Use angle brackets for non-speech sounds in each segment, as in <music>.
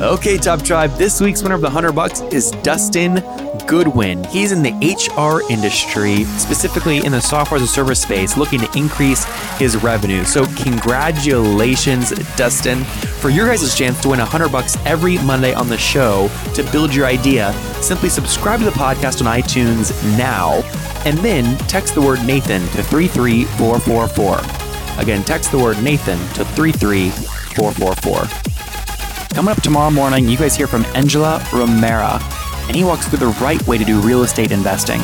Okay, Top Tribe, this week's winner of the 100 bucks is Dustin Goodwin. He's in the HR industry, specifically in the software as a service space, looking to increase his revenue. So, congratulations, Dustin. For your guys' chance to win 100 bucks every Monday on the show to build your idea, simply subscribe to the podcast on iTunes now and then text the word Nathan to 33444. Again, text the word Nathan to 33444. Coming up tomorrow morning, you guys hear from Angela Romera, and he walks through the right way to do real estate investing.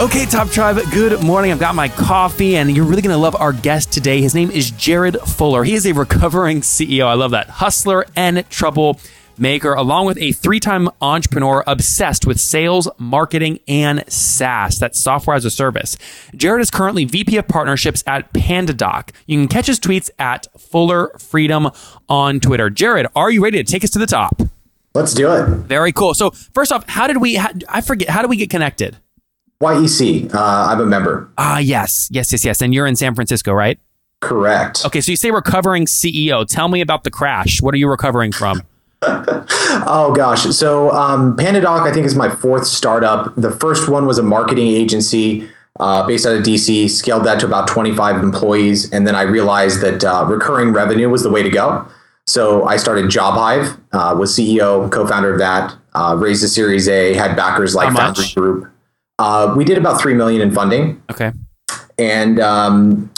Okay, Top Tribe, good morning. I've got my coffee, and you're really going to love our guest today. His name is Jared Fuller. He is a recovering CEO. I love that. Hustler and trouble maker, along with a three time entrepreneur obsessed with sales, marketing, and SaaS. That's software as a service. Jared is currently VP of partnerships at PandaDoc. You can catch his tweets at Fuller Freedom on Twitter. Jared, are you ready to take us to the top? Let's do it. Very cool. So, first off, how did we, how, I forget, how did we get connected? YEC. Uh, I'm a member. Ah, yes, yes, yes, yes. And you're in San Francisco, right? Correct. Okay, so you say recovering CEO. Tell me about the crash. What are you recovering from? Oh gosh. So um, PandaDoc, I think, is my fourth startup. The first one was a marketing agency uh, based out of DC. Scaled that to about 25 employees, and then I realized that uh, recurring revenue was the way to go. So I started JobHive, uh, was CEO, co-founder of that. Uh, raised a Series A, had backers like Foundry Group. Uh, we did about three million in funding. Okay. And um,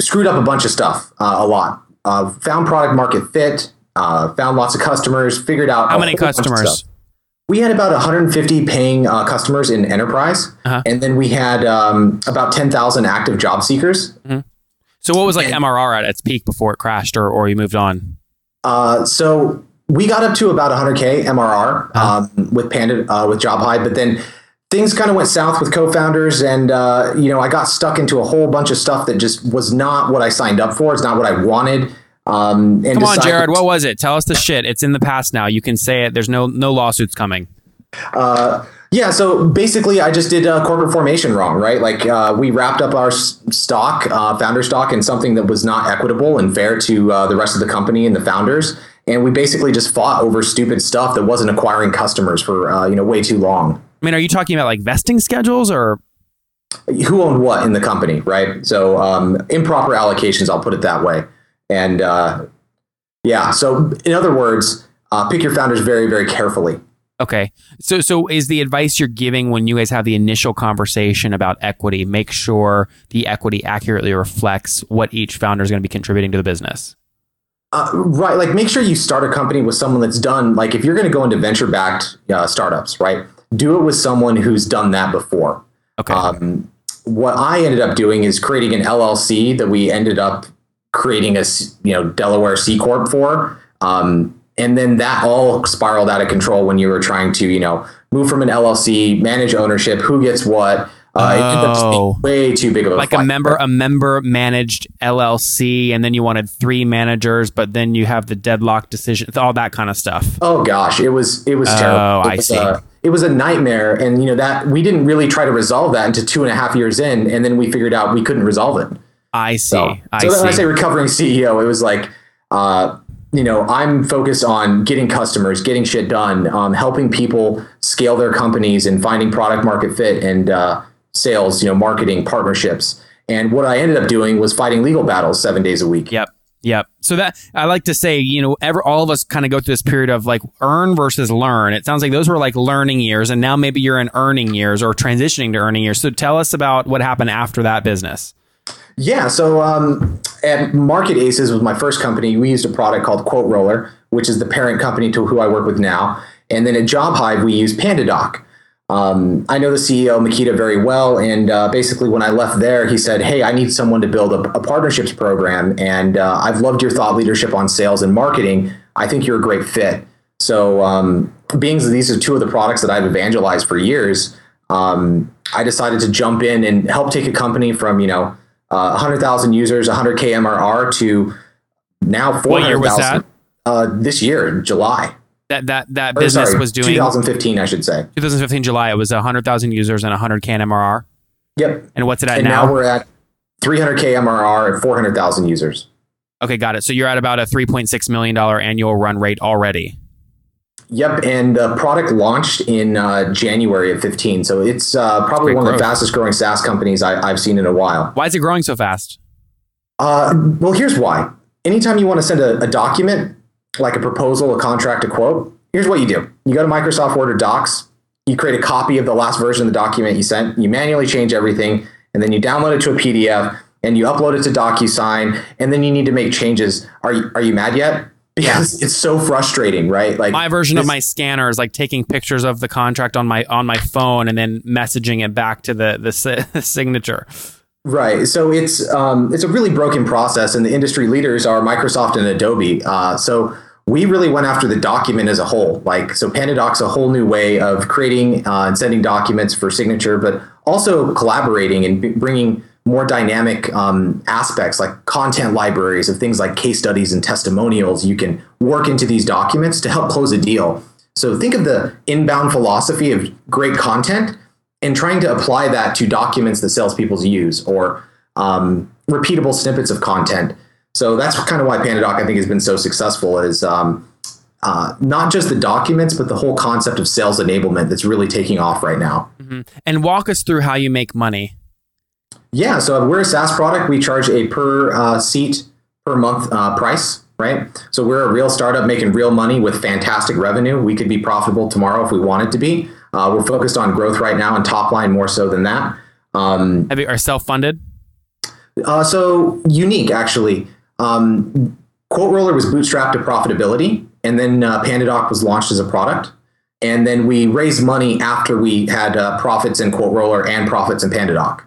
screwed up a bunch of stuff, uh, a lot. found product market fit uh, found lots of customers, figured out how many customers. We had about 150 paying uh, customers in enterprise, uh-huh. and then we had um, about 10,000 active job seekers. Mm-hmm. So, what was like and, MRR at its peak before it crashed, or or you moved on? Uh, so we got up to about 100k MRR uh-huh. um, with Panda uh, with JobHive, but then things kind of went south with co-founders, and uh, you know I got stuck into a whole bunch of stuff that just was not what I signed up for. It's not what I wanted. Um, Come on, Jared. What was it? Tell us the shit. It's in the past now. You can say it. There's no no lawsuits coming. Uh, yeah. So basically, I just did uh, corporate formation wrong, right? Like uh, we wrapped up our stock, uh, founder stock, in something that was not equitable and fair to uh, the rest of the company and the founders, and we basically just fought over stupid stuff that wasn't acquiring customers for uh, you know way too long. I mean, are you talking about like vesting schedules or? Who owned what in the company, right? So um, improper allocations. I'll put it that way. And uh, yeah, so in other words, uh, pick your founders very, very carefully. Okay. So so is the advice you're giving when you guys have the initial conversation about equity, make sure the equity accurately reflects what each founder is going to be contributing to the business? Uh, right. Like make sure you start a company with someone that's done, like if you're going to go into venture backed uh, startups, right? Do it with someone who's done that before. Okay. Um, what I ended up doing is creating an LLC that we ended up creating a you know Delaware C corp for. Um, and then that all spiraled out of control when you were trying to you know move from an LLC, manage ownership, who gets what. Uh, oh, way too big of a like fight. a member a member managed LLC, and then you wanted three managers, but then you have the deadlock decision, all that kind of stuff. Oh gosh, it was it was terrible. Oh, I see. A, it was a nightmare, and you know that we didn't really try to resolve that until two and a half years in, and then we figured out we couldn't resolve it. I see. So, I so see. when I say recovering CEO, it was like, uh, you know, I'm focused on getting customers, getting shit done, um, helping people scale their companies and finding product market fit and uh, sales, you know, marketing partnerships. And what I ended up doing was fighting legal battles seven days a week. Yep. Yep. So that I like to say, you know, ever all of us kind of go through this period of like earn versus learn. It sounds like those were like learning years, and now maybe you're in earning years or transitioning to earning years. So tell us about what happened after that business. Yeah. So um, at Market Aces was my first company. We used a product called Quote Roller, which is the parent company to who I work with now. And then at JobHive, we use PandaDoc. Um, I know the CEO Mikita very well, and uh, basically when I left there, he said, "Hey, I need someone to build a, a partnerships program, and uh, I've loved your thought leadership on sales and marketing. I think you're a great fit." So um, being that these are two of the products that I've evangelized for years, um, I decided to jump in and help take a company from you know uh, 100,000 users, 100k MRR to now What year was 400,000 uh, this year, in July. That that that Or, business sorry, was doing 2015, I should say. 2015 July. It was 100,000 users and 100K MRR. Yep. And what's it at And now? now we're at 300k MRR and 400,000 users. okay, got it. So you're at about a 3.6 million dollar annual run rate already. Yep, and the product launched in uh, January of 15, so it's uh, probably Great one of the fastest growing SaaS companies I, I've seen in a while. Why is it growing so fast? Uh, well, here's why. Anytime you want to send a, a document, like a proposal, a contract, a quote, here's what you do. You go to Microsoft Word or Docs, you create a copy of the last version of the document you sent, you manually change everything, and then you download it to a PDF and you upload it to DocuSign, and then you need to make changes. Are you, are you mad yet? Because it's so frustrating, right? Like My version of my scanner is like taking pictures of the contract on my on my phone and then messaging it back to the the si- <laughs> signature. Right. So it's um, it's a really broken process, and the industry leaders are Microsoft and Adobe. Uh, so we really went after the document as a whole. Like so, PandaDoc's a whole new way of creating uh, and sending documents for signature, but also collaborating and b- bringing more dynamic um, aspects like content libraries of things like case studies and testimonials. You can work into these documents to help close a deal. So think of the inbound philosophy of great content and trying to apply that to documents that salespeople use or um, repeatable snippets of content. So that's kind of why PandaDoc I think has been so successful is um, uh, not just the documents, but the whole concept of sales enablement that's really taking off right now. And walk us through how you make money. Yeah, so we're a SaaS product. We charge a per uh, seat per month uh, price, right? So we're a real startup making real money with fantastic revenue. We could be profitable tomorrow if we wanted to be. Uh, we're focused on growth right now and top line more so than that. Um, Have you, are self funded? Uh, so unique, actually. Um, Quote Roller was bootstrapped to profitability, and then uh, PandaDoc was launched as a product. And then we raised money after we had uh, profits in Quote Roller and profits in PandaDoc.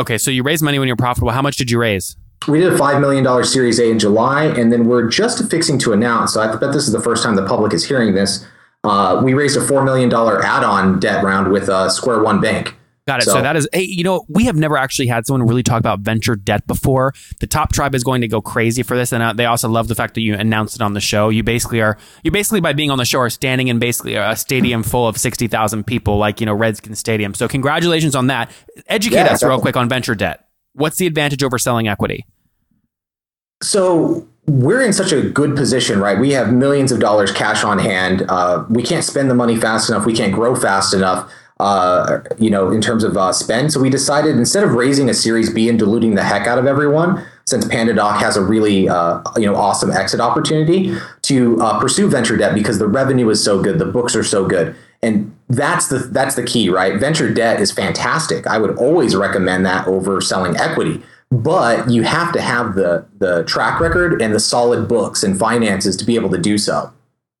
Okay, so you raised money when you're profitable. How much did you raise? We did a $5 million Series A in July, and then we're just fixing to announce. So I bet this is the first time the public is hearing this. Uh, we raised a $4 million add on debt round with uh, Square One Bank. Got it. So, So- that is, hey, you know, we have never actually had someone really talk about venture debt before. The top tribe is going to go crazy for this, and uh, they also love the fact that you announced it on the show. You basically are, you basically by being on the show are standing in basically a stadium full of sixty thousand people, like you know Redskins Stadium. So congratulations on that. Educate Yeah, us real quick on venture debt. What's the advantage over selling equity? So we're in such a good position, right? We have millions of dollars cash on hand. Uh, we can't spend the money fast enough. We can't grow fast enough, uh, you know, in terms of uh, spend. So we decided instead of raising a Series B and diluting the heck out of everyone, since PandaDoc has a really, uh, you know, awesome exit opportunity to uh, pursue venture debt because the revenue is so good, the books are so good, and that's the that's the key, right? Venture debt is fantastic. I would always recommend that over selling equity but you have to have the the track record and the solid books and finances to be able to do so.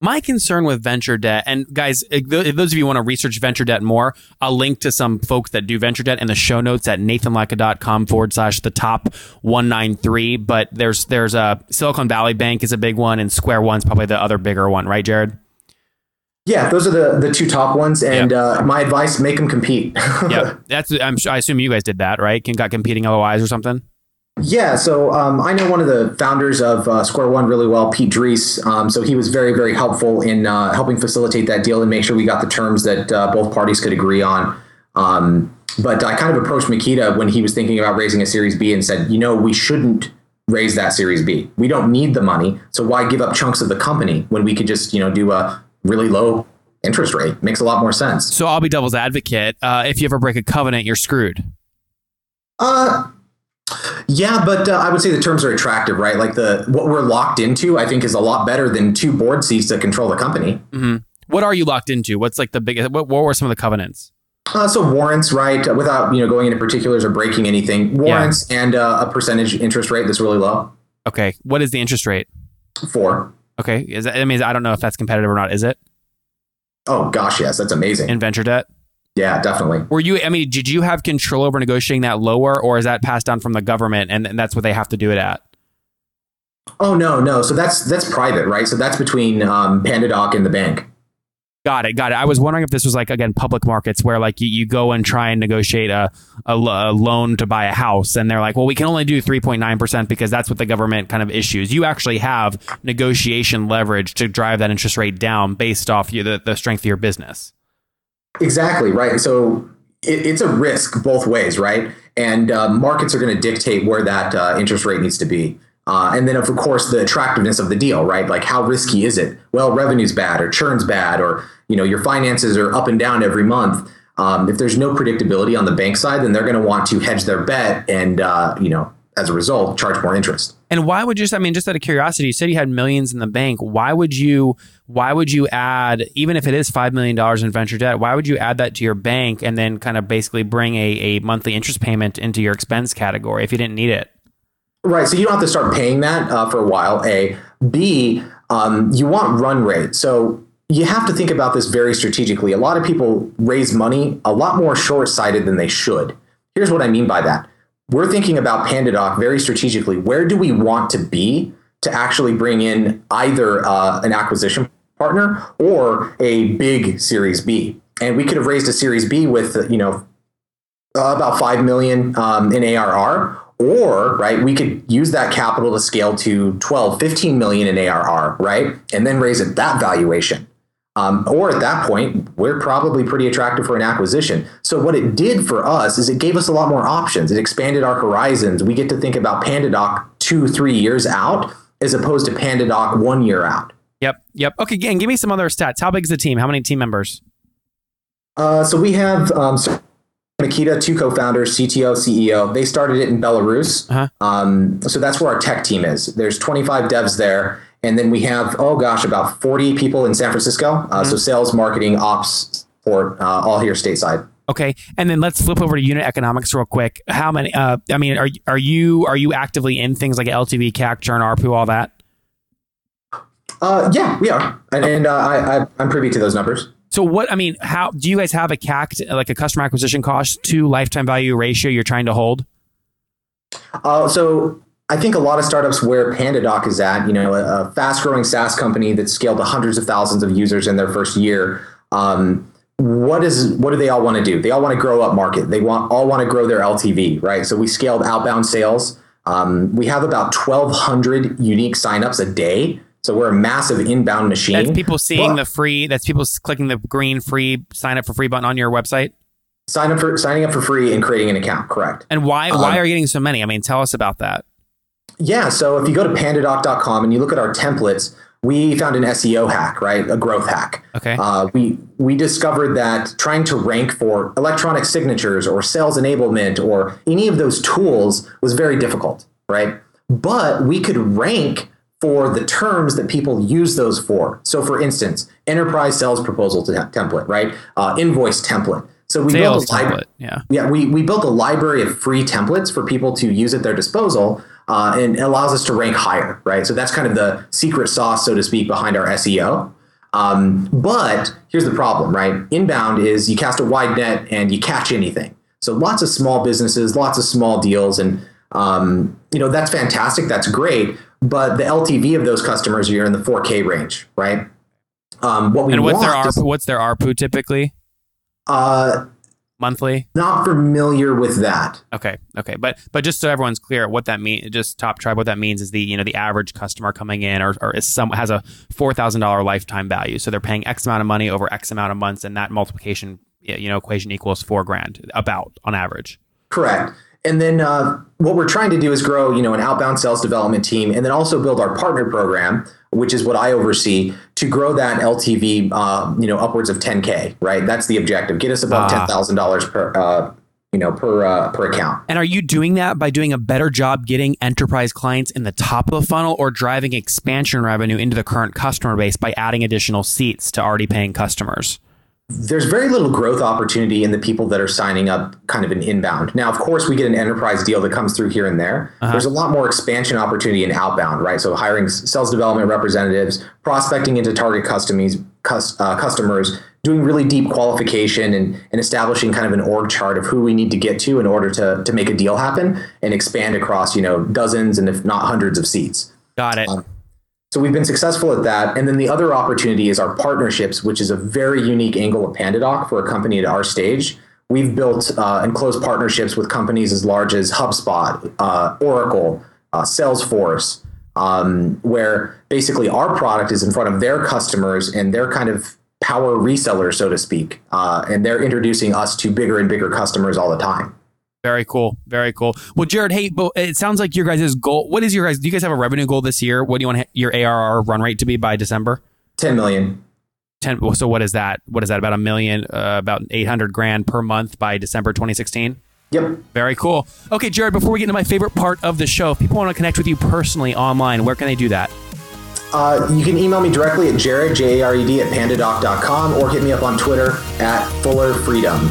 My concern with venture debt, and guys, if those of you want to research venture debt more, I'll link to some folks that do venture debt in the show notes at nathanlatka.com forward slash the top 193. But there's there's a Silicon Valley Bank is a big one, and Square One's probably the other bigger one, right, Jared? Yeah, those are the the two top ones. And Yep. uh, my advice: make them compete. <laughs> Yeah, that's I'm sure, I assume you guys did that, right? Can got competing LOIs or something. Yeah, so um, I know one of the founders of uh, Square One really well, Pete Dries. Um, so he was very, very helpful in uh, helping facilitate that deal and make sure we got the terms that uh, both parties could agree on. Um, but I kind of approached Mikita when he was thinking about raising a Series B and said, you know, we shouldn't raise that Series B. We don't need the money, so why give up chunks of the company when we could just, you know, do a really low interest rate? Makes a lot more sense. So I'll be devil's advocate. Uh, if you ever break a covenant, you're screwed. Uh, yeah, but uh, I would say the terms are attractive, right? Like the what we're locked into, I think, is a lot better than two board seats that control the company. What are you locked into? What's like the biggest? What, what were some of the covenants? Uh, so warrants, right? Without you know going into particulars or breaking anything, warrants and uh, a percentage interest rate that's really low. Okay, what is the interest rate? Four. Okay, is that, I mean, I don't know if that's competitive or not. Is it Oh gosh, yes, that's amazing. in venture debt? Yeah, definitely. Were you? I mean, did you have control over negotiating that lower, or is that passed down from the government, and, and that's what they have to do it at? Oh no, no. So that's that's private, right? So that's between um, PandaDoc and the bank. Got it. Got it. I was wondering if this was like again public markets where like you, you go and try and negotiate a, a, a loan to buy a house and they're like, well, we can only do 3.9% because that's what the government kind of issues. You actually have negotiation leverage to drive that interest rate down based off you, the, the strength of your business. Exactly. Right. So it, it's a risk both ways. Right. And uh, markets are going to dictate where that uh, interest rate needs to be. Uh, and then, of course, the attractiveness of the deal, right? Like, how risky is it? Well, revenue's bad, or churn's bad, or you know your finances are up and down every month. Um, if there's no predictability on the bank side, then they're going to want to hedge their bet, and uh, you know, as a result, charge more interest. And why would you? I mean, just out of curiosity, you said you had millions in the bank. Why would you? Why would you add, even if it is five million dollars in venture debt? Why would you add that to your bank and then kind of basically bring a, a monthly interest payment into your expense category if you didn't need it? Right. So you don't have to start paying that uh, for a while. A. B. Um, you want run rate. So you have to think about this very strategically. A lot of people raise money a lot more short sighted than they should. Here's what I mean by that. We're thinking about PandaDoc very strategically. Where do we want to be to actually bring in either uh, an acquisition partner or a big Series B? And we could have raised a Series B with, you know, about five million um, in ARR, or right we could use that capital to scale to 12 15 million in arr right and then raise it that valuation um, or at that point, we're probably pretty attractive for an acquisition. So what it did for us is it gave us a lot more options. It expanded our horizons. We get to think about PandaDoc two, three years out as opposed to PandaDoc one year out. Yep. Yep. Okay. Again, give me some other stats. How big is the team? How many team members? Uh, so we have um, so Nikita, two co-founders, CTO, CEO. They started it in Belarus. Uh-huh. Um, so that's where our tech team is. There's 25 devs there, and then we have, oh gosh, about 40 people in San Francisco. Uh, mm-hmm. So sales, marketing, ops, support, uh, all here stateside. Okay, and then let's flip over to unit economics real quick. How many? Uh, I mean, are are you are you actively in things like LTV, CAC, churn, ARPU, all that? Uh, yeah, we are, and, and uh, I, I I'm privy to those numbers. So what I mean, how do you guys have a CAC like a customer acquisition cost to lifetime value ratio you're trying to hold? Uh, so I think a lot of startups where PandaDoc is at, you know, a, a fast growing SaaS company that scaled to hundreds of thousands of users in their first year. Um, what is what do they all want to do? They all want to grow up market. They want all want to grow their LTV, right? So we scaled outbound sales. Um, we have about 1,200 unique signups a day. So we're a massive inbound machine. That's people seeing but, the free. That's people clicking the green free sign up for free button on your website. Sign up for signing up for free and creating an account. Correct. And why um, why are you getting so many? I mean, tell us about that. Yeah. So if you go to pandadoc.com and you look at our templates, we found an SEO hack, right? A growth hack. Okay. Uh, we we discovered that trying to rank for electronic signatures or sales enablement or any of those tools was very difficult, right? But we could rank for the terms that people use those for. So, for instance, enterprise sales proposal template, right? Uh, invoice template. So we sales built a library. Yeah. Yeah. We, we built a library of free templates for people to use at their disposal uh, and allows us to rank higher, right? So that's kind of the secret sauce, so to speak, behind our SEO. Um, but here's the problem, right? Inbound is you cast a wide net and you catch anything. So lots of small businesses, lots of small deals, and um, you know that's fantastic. That's great. But the LTV of those customers are in the 4K range, right? Um, what we and what's their ARPU, is, what's their ARPU typically? Uh, monthly? Not familiar with that. Okay, okay, but but just so everyone's clear, what that means, just top tribe, what that means is the you know the average customer coming in or, or is some has a four thousand dollar lifetime value, so they're paying X amount of money over X amount of months, and that multiplication you know equation equals four grand about on average. Correct. And then uh, what we're trying to do is grow, you know, an outbound sales development team, and then also build our partner program, which is what I oversee, to grow that LTV, uh, you know, upwards of 10k. Right, that's the objective. Get us above uh, ten thousand dollars per, uh, you know, per uh, per account. And are you doing that by doing a better job getting enterprise clients in the top of the funnel, or driving expansion revenue into the current customer base by adding additional seats to already paying customers? There's very little growth opportunity in the people that are signing up kind of an inbound. Now, of course, we get an enterprise deal that comes through here and there. Uh-huh. There's a lot more expansion opportunity in outbound, right? So hiring sales development representatives, prospecting into target customers, uh, customers, doing really deep qualification and, and establishing kind of an org chart of who we need to get to in order to, to make a deal happen and expand across, you know, dozens and if not hundreds of seats. Got it. Um, So we've been successful at that. And then the other opportunity is our partnerships, which is a very unique angle of PandaDoc for a company at our stage. We've built uh, and closed partnerships with companies as large as HubSpot, uh, Oracle, uh, Salesforce, um, where basically our product is in front of their customers and they're kind of power resellers, so to speak. Uh, and they're introducing us to bigger and bigger customers all the time. Very cool. Very cool. Well, Jared, hey, but it sounds like your guys' goal. What is your guys? Do you guys have a revenue goal this year? What do you want your ARR run rate to be by December? 10 million. 10. So what is that? What is that? About a million, uh, about 800 grand per month by December 2016? Yep. Very cool. Okay, Jared, before we get into my favorite part of the show, if people want to connect with you personally online, where can they do that? Uh, you can email me directly at jared, J-A-R-E-D, at pandadoc.com or hit me up on Twitter at Fuller Freedom.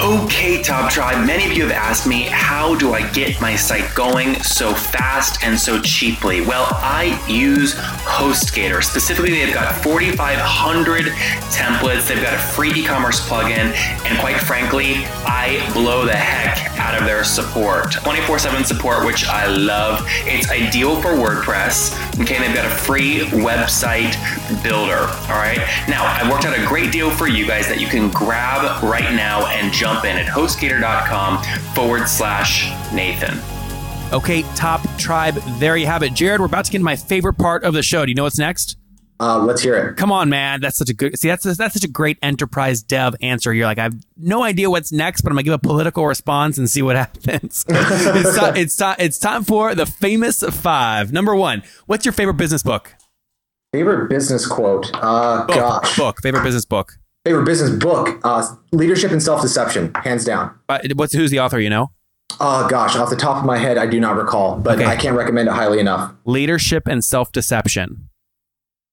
Okay, Top Tribe, many of you have asked me, how do I get my site going so fast and so cheaply? Well, I use HostGator. Specifically, they've got 4,500 templates, they've got a free e commerce plugin, and quite frankly, I blow the heck out of their support. 24 7 support, which I love. It's ideal for WordPress. Okay, they've got a free website builder. All right, now I worked out a great deal for you guys that you can grab right now and jump in at hostgator.com forward slash Nathan. Okay, top tribe, there you have it. Jared, we're about to get into my favorite part of the show. Do you know what's next? Uh, let's hear it. Come on, man. That's such a good. See, that's that's such a great enterprise dev answer. You're like, I have no idea what's next, but I'm gonna give a political response and see what <laughs> happens. it's, ti- <laughs> it's, ti- it's time for the famous five. Number one, what's your favorite business book? Favorite business quote? Uh, Book, gosh. book. Favorite business book. Favorite business book? Uh, Leadership and Self Deception, hands down. Uh, what's who's the author? You know, Oh gosh, off the top of my head, I do not recall, but Okay. I can't recommend it highly enough. leadership and self deception.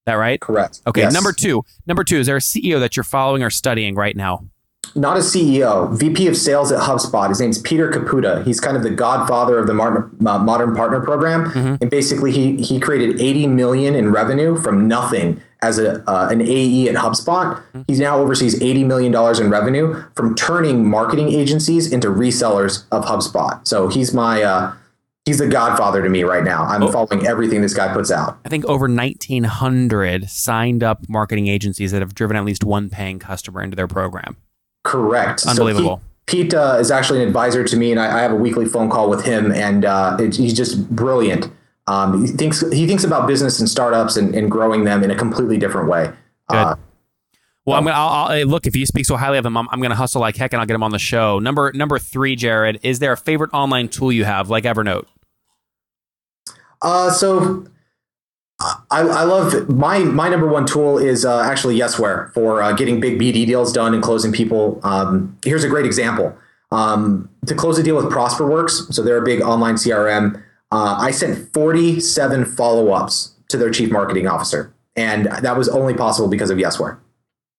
That right? Correct. Okay. Yes. Number two. Number two. Is there a CEO that you're following or studying right now? not a CEO, VP of Sales at HubSpot. His name's Peter Caputa. He's kind of the godfather of the Modern Partner Program, Mm-hmm. and basically he he created 80 million in revenue from nothing as a uh, an AE at HubSpot. Mm-hmm. He now oversees 80 million dollars in revenue from turning marketing agencies into resellers of HubSpot. So he's my uh, he's a godfather to me right now. I'm Oh. following everything this guy puts out. I think over 1,900 signed up marketing agencies that have driven at least one paying customer into their program. Correct. So Unbelievable. Pete, Pete uh, is actually an advisor to me, and I, I have a weekly phone call with him, and uh, it, he's just brilliant. Um, he thinks he thinks about business and startups and, and growing them in a completely different way. Uh, Well, I'm gonna I'll, I'll, hey, look if you speak so highly of him. I'm, I'm gonna hustle like heck and I'll get him on the show. Number number three, Jared. Is there a favorite online tool you have, like Evernote? uh, so I, I love my my number one tool is uh, actually Yesware for uh, getting big BD deals done and closing people. Um, here's a great example. Um, to close a deal with ProsperWorks, so they're a big online CRM. Uh, I sent 47 follow ups to their chief marketing officer, and that was only possible because of Yesware.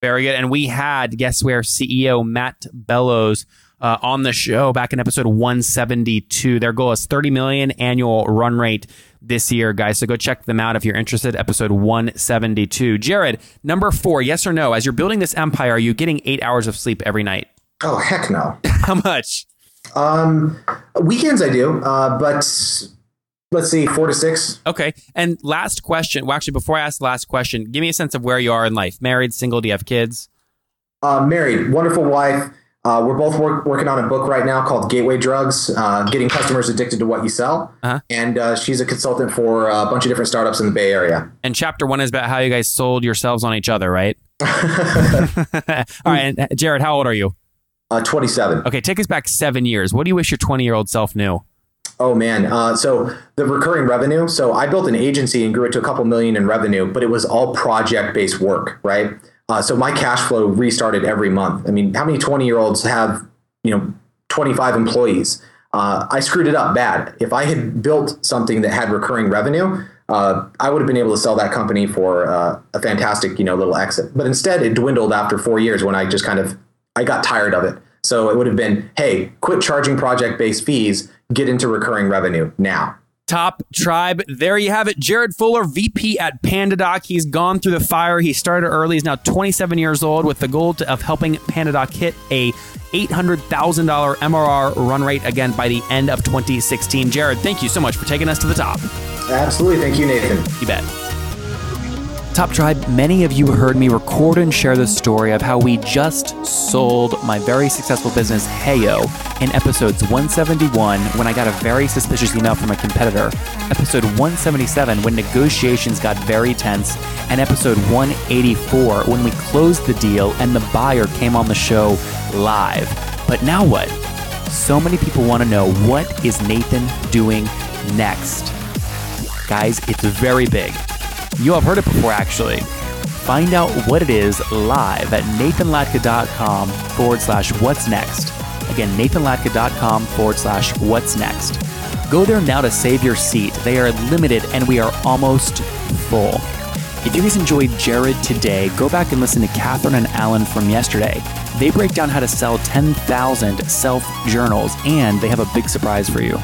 Very good. And we had Yesware CEO Matt Bellows uh, on the show back in episode 172. Their goal is 30 million annual run rate this year, guys. So go check them out if you're interested. Episode 172. Jared, number four, yes or no? As you're building this empire, are you getting eight hours of sleep every night? Oh heck no. <laughs> How much? Um, weekends I do, uh, but let's see, four to six. Okay. And last question. Well, actually, before I ask the last question, give me a sense of where you are in life. Married, single, do you have kids? Uh, married, wonderful wife. Uh, we're both work, working on a book right now called Gateway Drugs, uh, getting customers addicted to what you sell. Uh-huh. And uh, she's a consultant for a bunch of different startups in the Bay Area. And chapter one is about how you guys sold yourselves on each other, right? <laughs> <laughs> All right. And uh, Jared, how old are you? Uh, 27. Okay, take us back seven years. What do you wish your 20 year old self knew? Oh man. Uh, so the recurring revenue. So I built an agency and grew it to a couple million in revenue, but it was all project based work, right? Uh, so my cash flow restarted every month. I mean, how many 20 year olds have, you know, 25 employees? Uh, I screwed it up bad. If I had built something that had recurring revenue, uh, I would have been able to sell that company for uh, a fantastic, you know, little exit. But instead, it dwindled after four years when I just kind of I got tired of it. So it would have been, hey, quit charging project based fees, get into recurring revenue now. Top Tribe. There you have it. Jared Fuller, VP at PandaDoc. He's gone through the fire. He started early. He's now 27 years old with the goal to, of helping PandaDoc hit a $800,000 MRR run rate again by the end of 2016. Jared, thank you so much for taking us to the top. Absolutely. Thank you, Nathan. You bet. Top Tribe, many of you heard me record and share the story of how we just sold my very successful business, Heyo, in episodes 171 when I got a very suspicious email from a competitor, episode 177 when negotiations got very tense, and episode 184 when we closed the deal and the buyer came on the show live. But now what? So many people want to know what is Nathan doing next? Guys, it's very big. You have heard it before, actually. Find out what it is live at nathanlatka.com forward slash what's next. Again, nathanlatka.com forward slash what's next. Go there now to save your seat. They are limited and we are almost full. If you guys enjoyed Jared today, go back and listen to Catherine and Alan from yesterday. They break down how to sell 10,000 self journals and they have a big surprise for you.